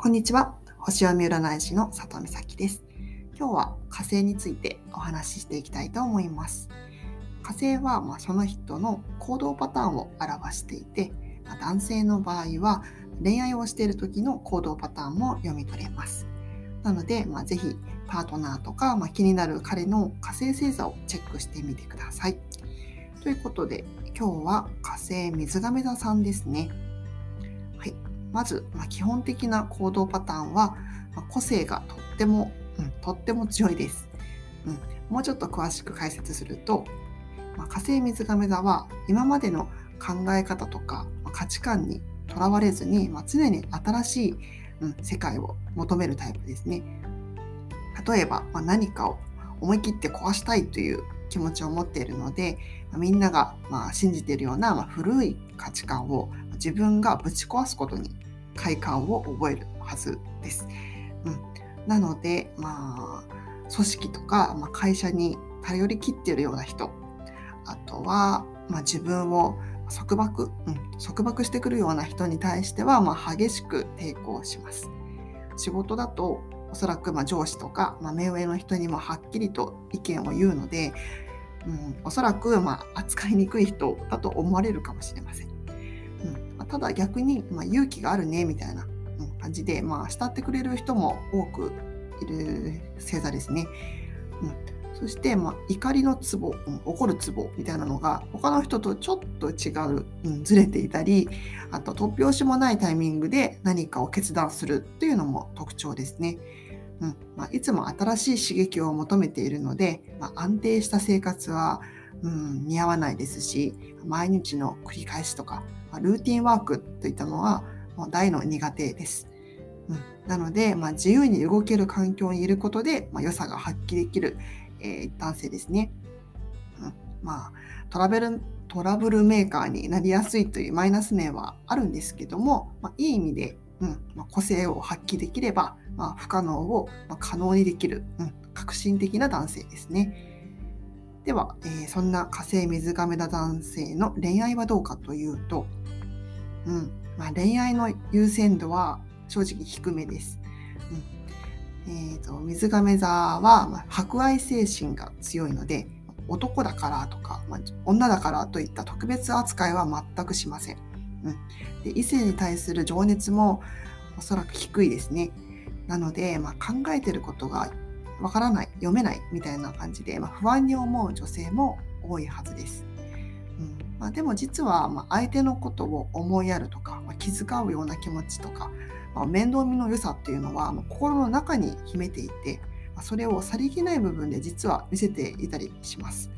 こんにちは。星読み占い師の佐藤美咲です。今日は火星についてお話ししていきたいと思います。火星はまその人の行動パターンを表していて、ま男性の場合は恋愛をしている時の行動パターンも読み取れます。なので、まあ、ぜひパートナーとか、まあ、気になる彼の火星星座をチェックしてみてください。ということで、今日は火星水亀座さんですね。まず、まあ、基本的な行動パターンは、まあ、個性がとっても、うん、とっても強いです。うん、もうちょっと詳しく解説すると、まあ、火星水亀座は今までの考え方とか、まあ、価値観にとらわれずに、まあ、常に新しい、うん、世界を求めるタイプですね。例えば、まあ、何かを思い切って壊したいという気持ちを持っているので、みんながまあ信じているようなま古い価値観を自分がぶち壊すことに快感を覚えるはずです。うん、なので、まあ、組織とか、まあ、会社に頼りきっているような人あとは、まあ、自分を束縛、うん、束縛してくるような人に対しては、まあ、激しく抵抗します。仕事だとおそらくま上司とか、まあ、目上の人にもはっきりと意見を言うので、うん、おそらくま扱いにくい人だと思われるかもしれません。ただ逆に、ま勇気があるねみたいな感じで、まあ、慕ってくれる人も多くいる星座ですね。うんそして、まあ、怒りのツボ、うん、怒るツボみたいなのが他の人とちょっと違う、うん、ずれていたりあと突拍子もないタイミングで何かを決断するっていうのも特徴ですね。うんまあ、いつも新しい刺激を求めているので、まあ、安定した生活は、うん、似合わないですし毎日の繰り返しとか、ルーティンワークといったのはもう大の苦手です。うん、なので、まあ、自由に動ける環境にいることで、まあ、良さが発揮できるえー、男性ですね。うん、まあトラベルトラブルメーカーになりやすいというマイナス面はあるんですけども、まあ、いい意味で、うんまあ、個性を発揮できれば、まあ、不可能を可能にできる、うん、革新的な男性ですね。では、えー、そんな火星水亀座男性の恋愛はどうかというと、うんまあ、恋愛の優先度は正直低めです。うんえーと、水亀座は、まあ、博愛精神が強いので男だからとか、まあ、女だからといった特別扱いは全くしません、うん、で異性に対する情熱もおそらく低いですねなので、まあ、考えてることがわからない読めないみたいな感じで、まあ、不安に思う女性も多いはずです、うんまあ、でも実は、ま相手のことを思いやるとか、ま気遣うような気持ちとかま、面倒見の良さっていうのは心の中に秘めていてまそれをさりげない部分で実は見せていたりします。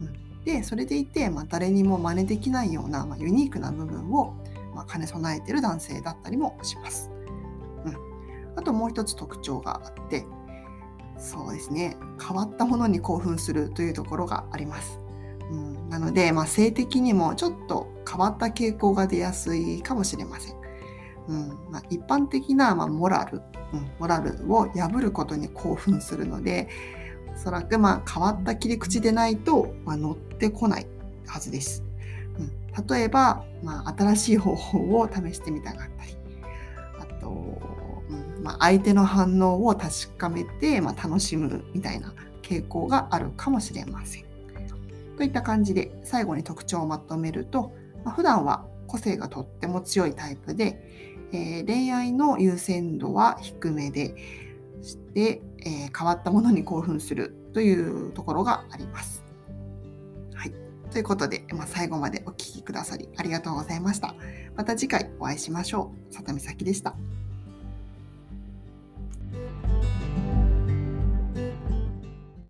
うんでそれでいて、ま、誰にも真似できないような、ま、ユニークな部分を、ま、兼ね備えてる男性だったりもします。うん、あともう一つ特徴があってそうですね変わったものに興奮するというところがあります。うん、なので、まあ、性的にもちょっと変わった傾向が出やすいかもしれません。うんまあ、一般的な、まあ、モラル、うん、モラルを破ることに興奮するのでおそらく、まあ、変わった切り口でないと、ま、乗ってこないはずです。うん、例えば、まあ、新しい方法を試してみたかったり、まあ、相手の反応を確かめて、まあ、楽しむみたいな傾向があるかもしれません。といった感じで最後に特徴をまとめると、まあ、普段は個性がとっても強いタイプで、えー、恋愛の優先度は低めでして、えー、変わったものに興奮するというところがあります。はい。ということで、まあ、最後までお聴きくださりありがとうございました。また次回お会いしましょう。里美咲でした。